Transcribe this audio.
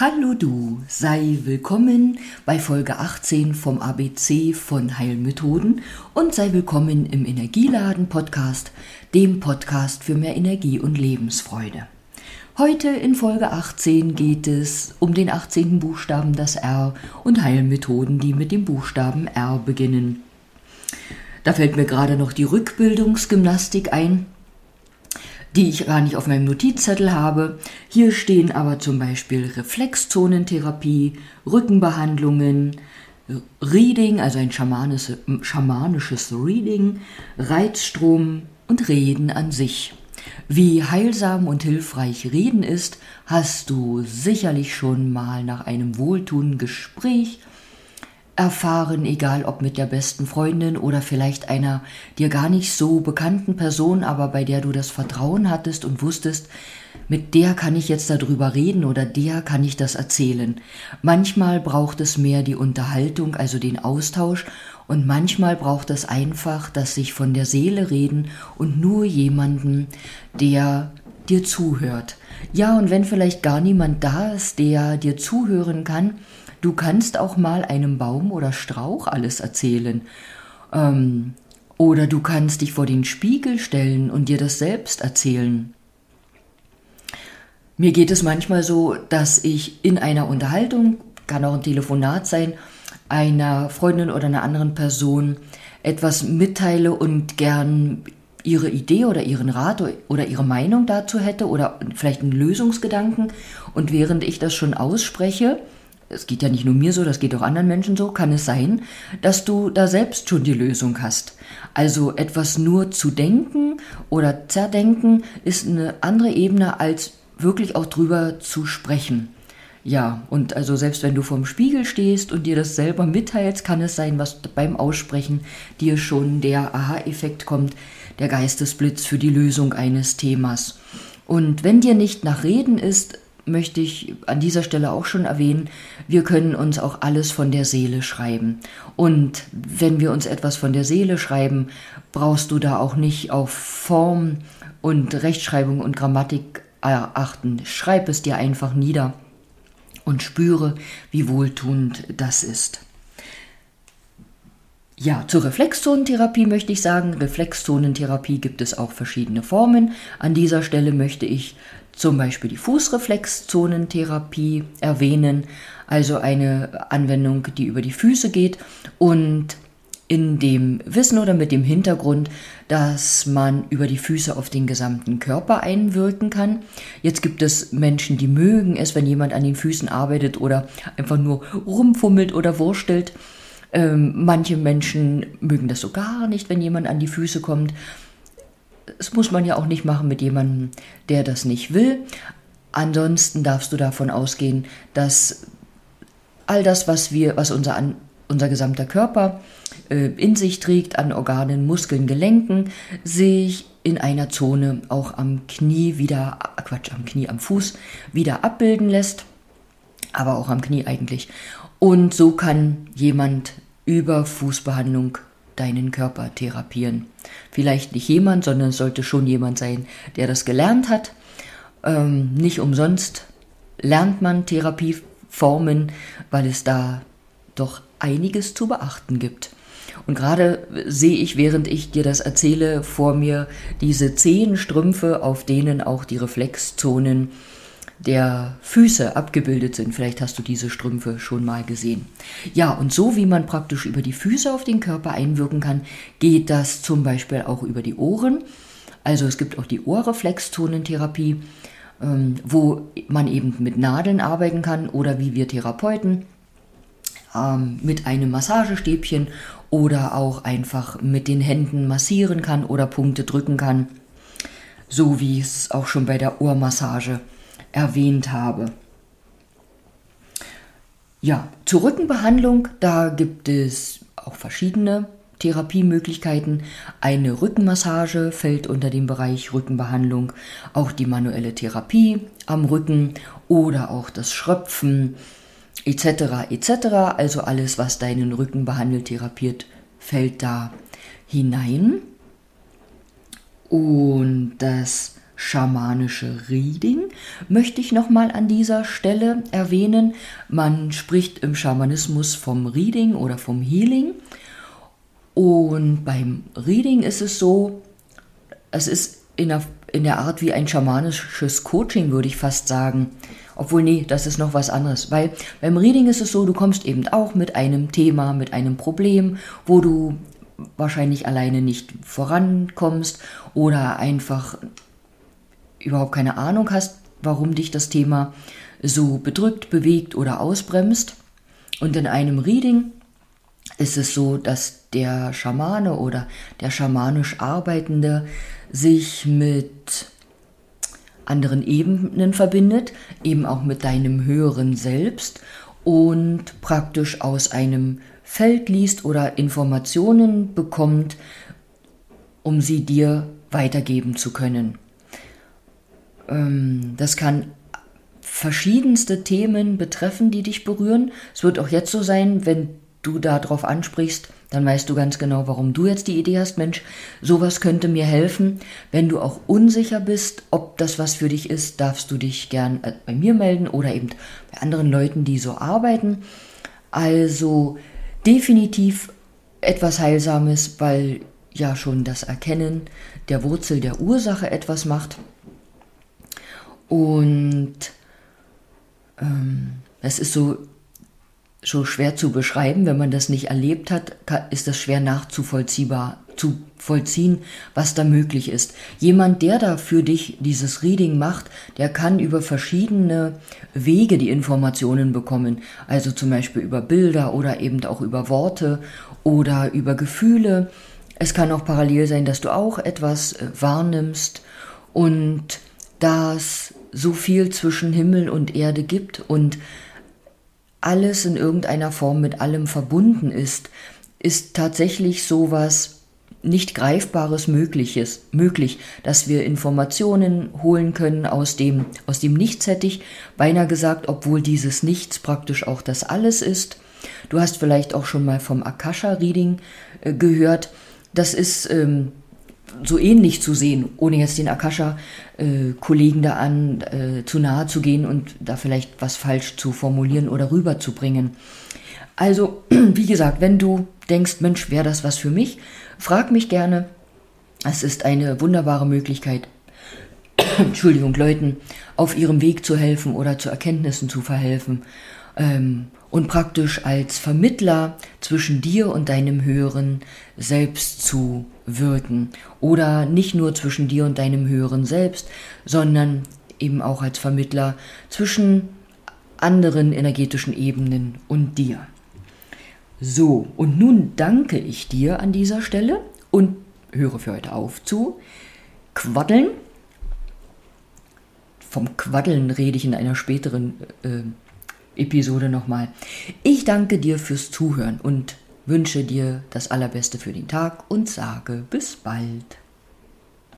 Hallo du, sei willkommen bei Folge 18 vom ABC von Heilmethoden und sei willkommen im Energieladen Podcast, dem Podcast für mehr Energie und Lebensfreude. Heute in Folge 18 geht es um den 18. Buchstaben das R und Heilmethoden, die mit dem Buchstaben R beginnen. Da fällt mir gerade noch die Rückbildungsgymnastik ein die ich gar nicht auf meinem Notizzettel habe. Hier stehen aber zum Beispiel Reflexzonentherapie, Rückenbehandlungen, Reading, also ein schamanisches, Reading, Reizstrom und Reden an sich. Wie heilsam und hilfreich Reden ist, hast du sicherlich schon mal nach einem wohltuenden Gespräch erfahren, egal ob mit der besten Freundin oder vielleicht einer dir gar nicht so bekannten Person, aber bei der du das Vertrauen hattest und wusstest, mit der kann ich jetzt darüber reden oder der kann ich das erzählen. Manchmal braucht es mehr die Unterhaltung, also den Austausch, und manchmal braucht es einfach das sich von der Seele reden und nur jemanden, der dir zuhört. Ja, und wenn vielleicht gar niemand da ist, der dir zuhören kann, Du kannst auch mal einem Baum oder Strauch alles erzählen. Ähm, oder du kannst dich vor den Spiegel stellen und dir das selbst erzählen. Mir geht es manchmal so, dass ich in einer Unterhaltung, kann auch ein Telefonat sein, einer Freundin oder einer anderen Person etwas mitteile und gern ihre Idee oder ihren Rat oder ihre Meinung dazu hätte oder vielleicht einen Lösungsgedanken. Und während ich das schon ausspreche, es geht ja nicht nur mir so, das geht auch anderen Menschen so, kann es sein, dass du da selbst schon die Lösung hast. Also etwas nur zu denken oder zerdenken ist eine andere Ebene, als wirklich auch drüber zu sprechen. Ja, und also selbst wenn du vorm Spiegel stehst und dir das selber mitteilst, kann es sein, was beim Aussprechen dir schon der Aha-Effekt kommt, der Geistesblitz für die Lösung eines Themas. Und wenn dir nicht nach Reden ist, möchte ich an dieser Stelle auch schon erwähnen, wir können uns auch alles von der Seele schreiben. Und wenn wir uns etwas von der Seele schreiben, brauchst du da auch nicht auf Form und Rechtschreibung und Grammatik achten. Schreib es dir einfach nieder und spüre, wie wohltuend das ist. Ja, zur Reflexzonentherapie möchte ich sagen, Reflexzonentherapie gibt es auch verschiedene Formen. An dieser Stelle möchte ich zum Beispiel die Fußreflexzonentherapie erwähnen, also eine Anwendung, die über die Füße geht und in dem Wissen oder mit dem Hintergrund, dass man über die Füße auf den gesamten Körper einwirken kann. Jetzt gibt es Menschen, die mögen es, wenn jemand an den Füßen arbeitet oder einfach nur rumfummelt oder wurstelt. Ähm, manche Menschen mögen das so gar nicht, wenn jemand an die Füße kommt. Das muss man ja auch nicht machen mit jemandem, der das nicht will. Ansonsten darfst du davon ausgehen, dass all das, was wir, was unser, unser gesamter Körper äh, in sich trägt, an Organen, Muskeln, Gelenken, sich in einer Zone auch am Knie wieder, Quatsch, am Knie, am Fuß wieder abbilden lässt, aber auch am Knie eigentlich. Und so kann jemand über Fußbehandlung deinen Körper therapieren. Vielleicht nicht jemand, sondern es sollte schon jemand sein, der das gelernt hat. Ähm, nicht umsonst lernt man Therapieformen, weil es da doch einiges zu beachten gibt. Und gerade sehe ich, während ich dir das erzähle, vor mir diese zehn Strümpfe, auf denen auch die Reflexzonen der Füße abgebildet sind. Vielleicht hast du diese Strümpfe schon mal gesehen. Ja, und so wie man praktisch über die Füße auf den Körper einwirken kann, geht das zum Beispiel auch über die Ohren. Also es gibt auch die Ohrreflexzonentherapie, ähm, wo man eben mit Nadeln arbeiten kann oder wie wir Therapeuten ähm, mit einem Massagestäbchen oder auch einfach mit den Händen massieren kann oder Punkte drücken kann, so wie es auch schon bei der Ohrmassage erwähnt habe. Ja, zur Rückenbehandlung, da gibt es auch verschiedene Therapiemöglichkeiten. Eine Rückenmassage fällt unter den Bereich Rückenbehandlung, auch die manuelle Therapie am Rücken oder auch das Schröpfen etc. etc. Also alles, was deinen Rücken behandelt, therapiert, fällt da hinein. Und das schamanische Reading möchte ich nochmal an dieser Stelle erwähnen. Man spricht im Schamanismus vom Reading oder vom Healing. Und beim Reading ist es so, es ist in der, in der Art wie ein schamanisches Coaching, würde ich fast sagen. Obwohl, nee, das ist noch was anderes. Weil beim Reading ist es so, du kommst eben auch mit einem Thema, mit einem Problem, wo du wahrscheinlich alleine nicht vorankommst oder einfach überhaupt keine Ahnung hast, warum dich das Thema so bedrückt, bewegt oder ausbremst. Und in einem Reading ist es so, dass der Schamane oder der schamanisch Arbeitende sich mit anderen Ebenen verbindet, eben auch mit deinem höheren Selbst und praktisch aus einem Feld liest oder Informationen bekommt, um sie dir weitergeben zu können. Ähm, das kann verschiedenste Themen betreffen, die dich berühren. Es wird auch jetzt so sein, wenn du darauf ansprichst, dann weißt du ganz genau, warum du jetzt die Idee hast, Mensch, sowas könnte mir helfen. Wenn du auch unsicher bist, ob das was für dich ist, darfst du dich gern äh, bei mir melden oder eben bei anderen Leuten, die so arbeiten. Also definitiv etwas Heilsames, weil ja schon das Erkennen der Wurzel der Ursache etwas macht. Und ähm, es ist so, so schwer zu beschreiben, wenn man das nicht erlebt hat, ist das schwer nachzuvollziehbar zu vollziehen, was da möglich ist. Jemand, der da für dich dieses Reading macht, der kann über verschiedene Wege die Informationen bekommen. Also zum Beispiel über Bilder oder eben auch über Worte oder über Gefühle. Es kann auch parallel sein, dass du auch etwas äh, wahrnimmst und das so viel zwischen Himmel und Erde gibt und alles in irgendeiner Form mit allem verbunden ist, ist tatsächlich sowas nicht greifbares Mögliches möglich, dass wir Informationen holen können aus dem aus dem Nichts hätte ich beinahe gesagt, obwohl dieses Nichts praktisch auch das alles ist. Du hast vielleicht auch schon mal vom Akasha Reading äh, gehört. Das ist ähm, so ähnlich zu sehen, ohne jetzt den Akasha-Kollegen da an äh, zu nahe zu gehen und da vielleicht was falsch zu formulieren oder rüberzubringen. Also, wie gesagt, wenn du denkst, Mensch, wäre das was für mich, frag mich gerne. Es ist eine wunderbare Möglichkeit, Entschuldigung, Leuten auf ihrem Weg zu helfen oder zu Erkenntnissen zu verhelfen. Ähm, und praktisch als Vermittler zwischen dir und deinem höheren Selbst zu wirken. Oder nicht nur zwischen dir und deinem höheren Selbst, sondern eben auch als Vermittler zwischen anderen energetischen Ebenen und dir. So, und nun danke ich dir an dieser Stelle und höre für heute auf zu quaddeln. Vom Quaddeln rede ich in einer späteren äh, Episode nochmal. Ich danke dir fürs Zuhören und wünsche dir das Allerbeste für den Tag und sage bis bald.